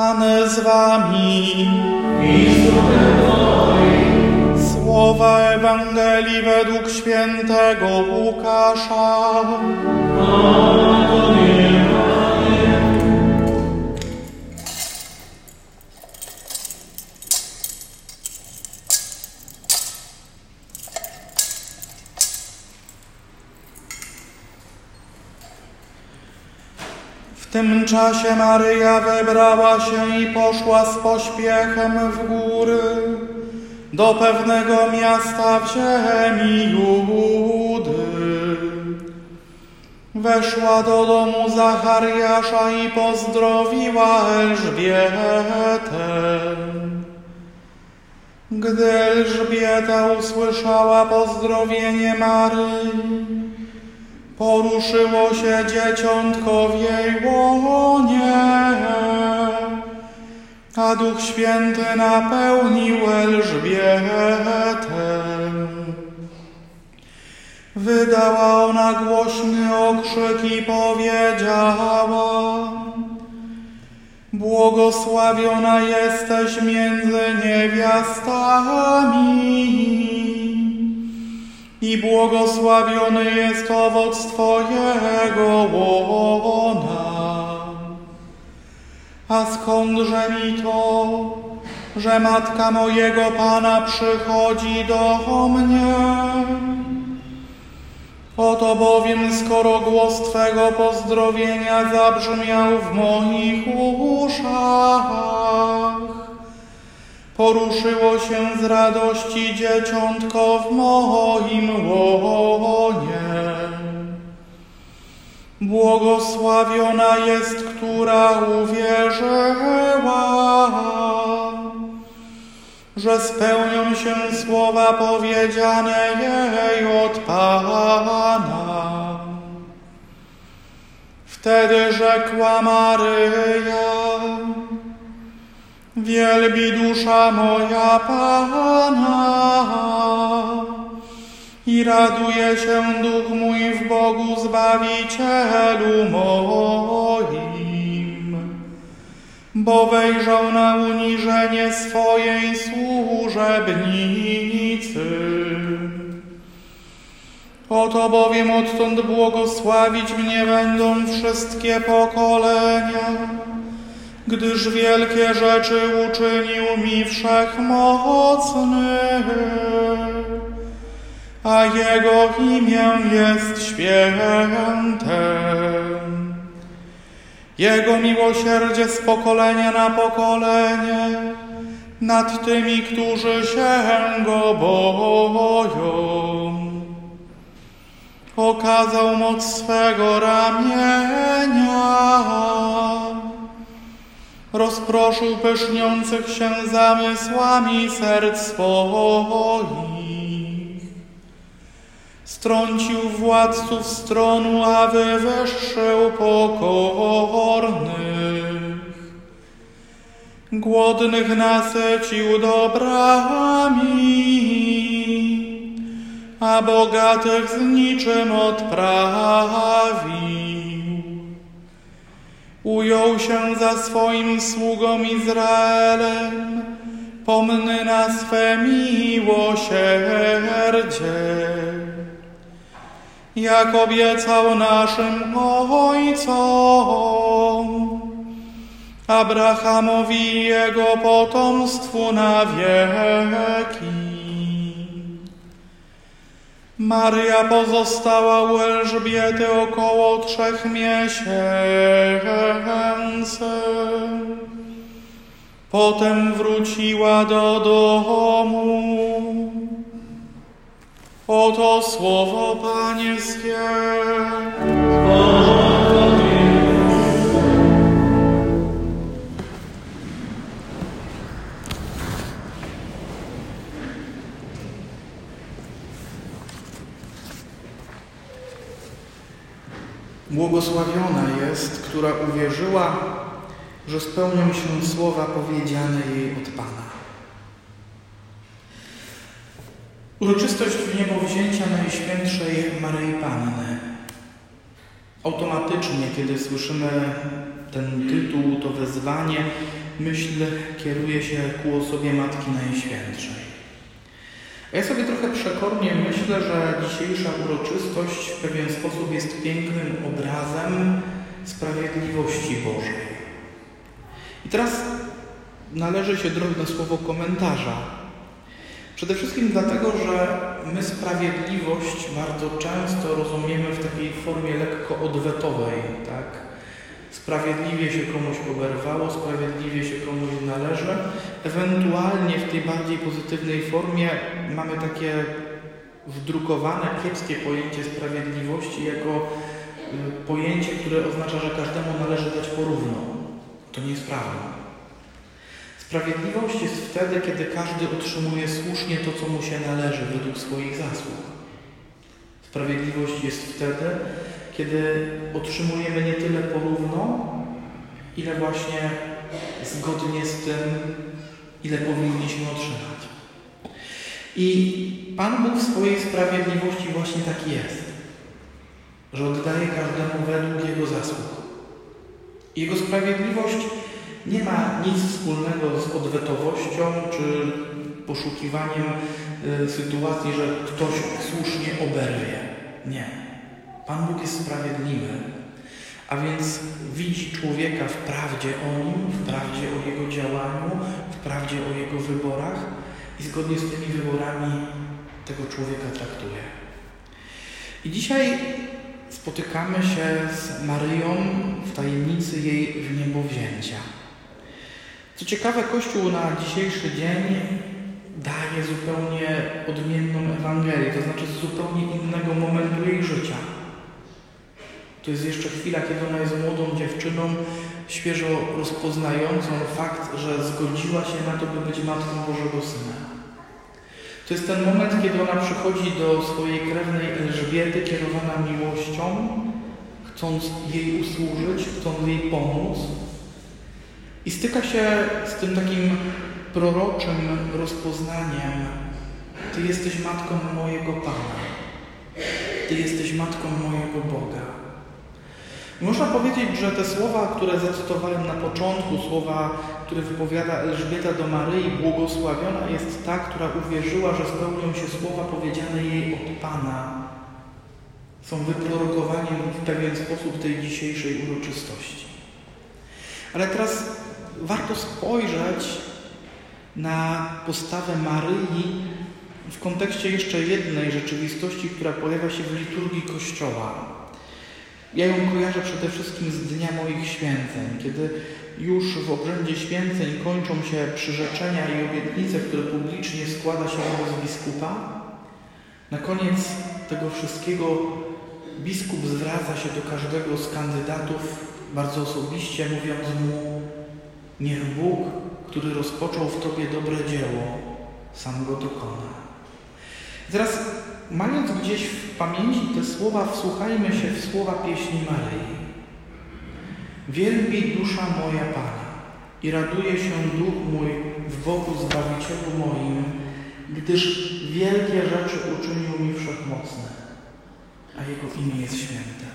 Pan z wami. Słowa Ewangelii według świętego Łukasza. W tym czasie Maryja wybrała się i poszła z pośpiechem w góry do pewnego miasta w ziemi Judy. Weszła do domu Zachariasza i pozdrowiła Elżbietę. Gdy Elżbieta usłyszała pozdrowienie Maryi, poruszyło się dzieciątko w jej łonie, a Duch Święty napełnił Elżbietę. Wydała ona głośny okrzyk i powiedziała Błogosławiona jesteś między niewiastami i błogosławiony jest owoc Twojego łona. A skądże mi to, że matka mojego Pana przychodzi do mnie? Oto bowiem, skoro głos Twego pozdrowienia zabrzmiał w moich uszach, poruszyło się z radości dzieciątko w moim łonie. Błogosławiona jest, która uwierzyła, że spełnią się słowa powiedziane jej od Pana. Wtedy rzekła Maryja, Wielbi dusza moja Pana i raduje się duch mój w Bogu Zbawicielu moim, bo wejrzał na uniżenie swojej służebnicy. Oto bowiem odtąd błogosławić mnie będą wszystkie pokolenia, gdyż wielkie rzeczy uczynił mi wszechmocny, a Jego imię jest święte. Jego miłosierdzie z pokolenia na pokolenie nad tymi, którzy się Go boją. Okazał moc swego ramienia, rozproszył pyszniących się zamysłami serc swoich. Strącił władców stronu, a wywyższył pokornych. Głodnych nasycił dobrami, a bogatych z niczym odprawił. Ujął się za swoim sługą Izraelem, pomny na swe miłosierdzie. Jak obiecał naszym ojcom, Abrahamowi jego potomstwu na wieki. Maria pozostała u Elżbiety około trzech miesięcy. Potem wróciła do domu. Oto słowo Pańskie. Błogosławiona jest, która uwierzyła, że spełnią się słowa powiedziane jej od Pana. Uroczystość niebowzięcia Najświętszej Maryi Panny. Automatycznie, kiedy słyszymy ten tytuł, to wezwanie, myśl kieruje się ku osobie Matki Najświętszej. Ja sobie trochę przekornie myślę, że dzisiejsza uroczystość w pewien sposób jest pięknym obrazem sprawiedliwości Bożej. I teraz należy się drobne słowo komentarza. Przede wszystkim dlatego, że my sprawiedliwość bardzo często rozumiemy w takiej formie lekko odwetowej, tak? Sprawiedliwie się komuś oberwało, sprawiedliwie się komuś należy. Ewentualnie w tej bardziej pozytywnej formie mamy takie wdrukowane, kiepskie pojęcie sprawiedliwości jako y, pojęcie, które oznacza, że każdemu należy dać porówno. To nie jest prawda. Sprawiedliwość jest wtedy, kiedy każdy otrzymuje słusznie to, co mu się należy według swoich zasług. Sprawiedliwość jest wtedy, kiedy otrzymujemy nie tyle porówno, ile właśnie zgodnie z tym, ile powinniśmy otrzymać. I Pan Bóg w swojej sprawiedliwości właśnie taki jest, że oddaje każdemu według Jego zasług. Jego sprawiedliwość nie ma nic wspólnego z odwetowością czy poszukiwaniem y, sytuacji, że ktoś słusznie oberwie. Nie. Pan Bóg jest sprawiedliwy, a więc widzi człowieka w prawdzie o nim, w prawdzie o jego działaniu, w prawdzie o jego wyborach i zgodnie z tymi wyborami tego człowieka traktuje. I dzisiaj spotykamy się z Maryją w tajemnicy jej wniebowzięcia. Co ciekawe, Kościół na dzisiejszy dzień daje zupełnie odmienną Ewangelię, to znaczy z zupełnie innego momentu jej życia. To jest jeszcze chwila, kiedy ona jest młodą dziewczyną, świeżo rozpoznającą fakt, że zgodziła się na to, by być Matką Bożego Syna. To jest ten moment, kiedy ona przychodzi do swojej krewnej Elżbiety, kierowana miłością, chcąc jej usłużyć, chcąc jej pomóc. I styka się z tym takim proroczym rozpoznaniem. Ty jesteś matką mojego Pana. Ty jesteś matką mojego Boga. Można powiedzieć, że te słowa, które zacytowałem na początku, słowa, które wypowiada Elżbieta do Maryi, błogosławiona jest ta, która uwierzyła, że spełnią się słowa powiedziane jej od Pana. Są wyprorokowaniem w pewien sposób tej dzisiejszej uroczystości. Ale teraz warto spojrzeć na postawę Maryi w kontekście jeszcze jednej rzeczywistości, która pojawia się w liturgii Kościoła. Ja ją kojarzę przede wszystkim z dnia moich święceń, kiedy już w obrzędzie święceń kończą się przyrzeczenia i obietnice, które publicznie składa się wobec biskupa. Na koniec tego wszystkiego biskup zwraca się do każdego z kandydatów bardzo osobiście, mówiąc mu: Niech Bóg, który rozpoczął w Tobie dobre dzieło, sam go dokona. Teraz mając gdzieś w pamięci te słowa, wsłuchajmy się w słowa pieśni Maryi. Wielbi dusza moja Pana i raduje się duch mój w Bogu Zbawicielu moim, gdyż wielkie rzeczy uczynił mi wszechmocne, a Jego imię jest święte.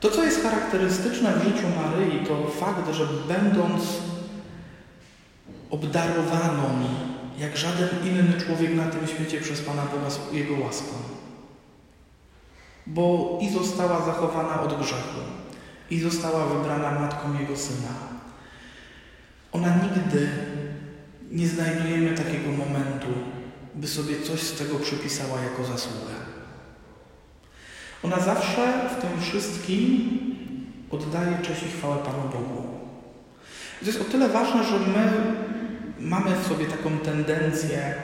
To, co jest charakterystyczne w życiu Maryi, to fakt, że będąc obdarowaną jak żaden inny człowiek na tym świecie przez Pana Boga Jego łaską. Bo i została zachowana od grzechu, i została wybrana matką Jego Syna. Ona nigdy nie znajdujemy takiego momentu, by sobie coś z tego przypisała jako zasługę. Ona zawsze w tym wszystkim oddaje cześć i chwałę Panu Bogu. to jest o tyle ważne, że my mamy w sobie taką tendencję,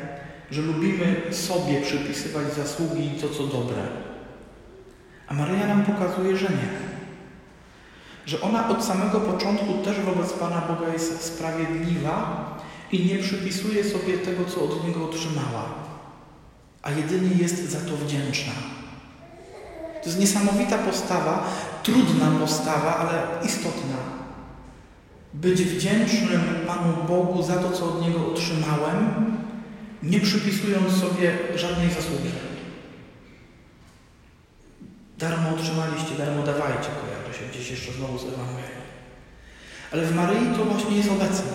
że lubimy sobie przypisywać zasługi i to, co dobre. A Maryja nam pokazuje, że nie. Że ona od samego początku też wobec Pana Boga jest sprawiedliwa i nie przypisuje sobie tego, co od Niego otrzymała, a jedynie jest za to wdzięczna. To jest niesamowita postawa, trudna postawa, ale istotna być wdzięcznym Panu Bogu za to, co od Niego otrzymałem, nie przypisując sobie żadnej zasługi. Darmo otrzymaliście, darmo dawajcie, kojarzy się gdzieś jeszcze znowu z Ewangelii. Ale w Maryi to właśnie jest obecne.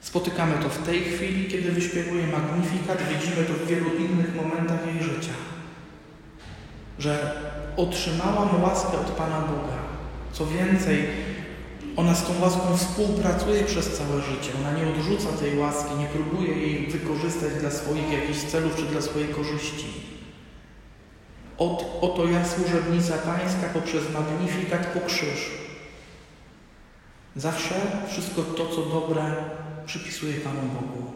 Spotykamy to w tej chwili, kiedy wyśpiewuje Magnifikat, widzimy to w wielu innych momentach jej życia. Że otrzymałam łaskę od Pana Boga. Co więcej, ona z tą łaską współpracuje przez całe życie. Ona nie odrzuca tej łaski, nie próbuje jej wykorzystać dla swoich jakichś celów czy dla swojej korzyści. Ot, oto ja, służebnica Pańska, poprzez magnifikat po krzyż. Zawsze wszystko to, co dobre, przypisuje Panu Bogu.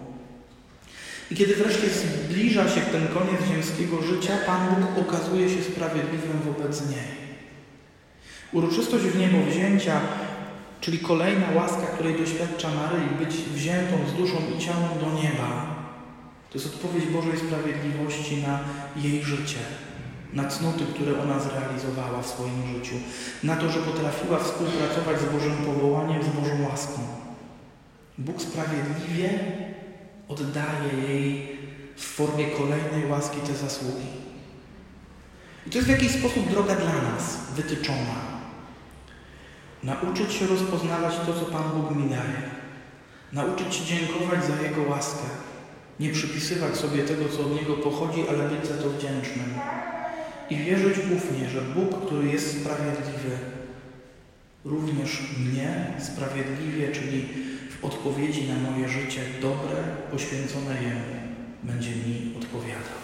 I kiedy wreszcie zbliża się ten koniec ziemskiego życia, Pan Bóg okazuje się sprawiedliwym wobec niej. Uroczystość w niebo wzięcia, czyli kolejna łaska, której doświadcza Maryi, być wziętą z duszą i ciałem do nieba, to jest odpowiedź Bożej Sprawiedliwości na jej życie, na cnoty, które ona zrealizowała w swoim życiu, na to, że potrafiła współpracować z Bożym powołaniem, z Bożą łaską. Bóg sprawiedliwie oddaje jej w formie kolejnej łaski te zasługi. I to jest w jakiś sposób droga dla nas wytyczona. Nauczyć się rozpoznawać to, co Pan Bóg mi daje. Nauczyć się dziękować za Jego łaskę. Nie przypisywać sobie tego, co od Niego pochodzi, ale być za to wdzięcznym. I wierzyć ufnie, że Bóg, który jest sprawiedliwy, również mnie sprawiedliwie, czyli w odpowiedzi na moje życie dobre, poświęcone Jemu, będzie mi odpowiadał.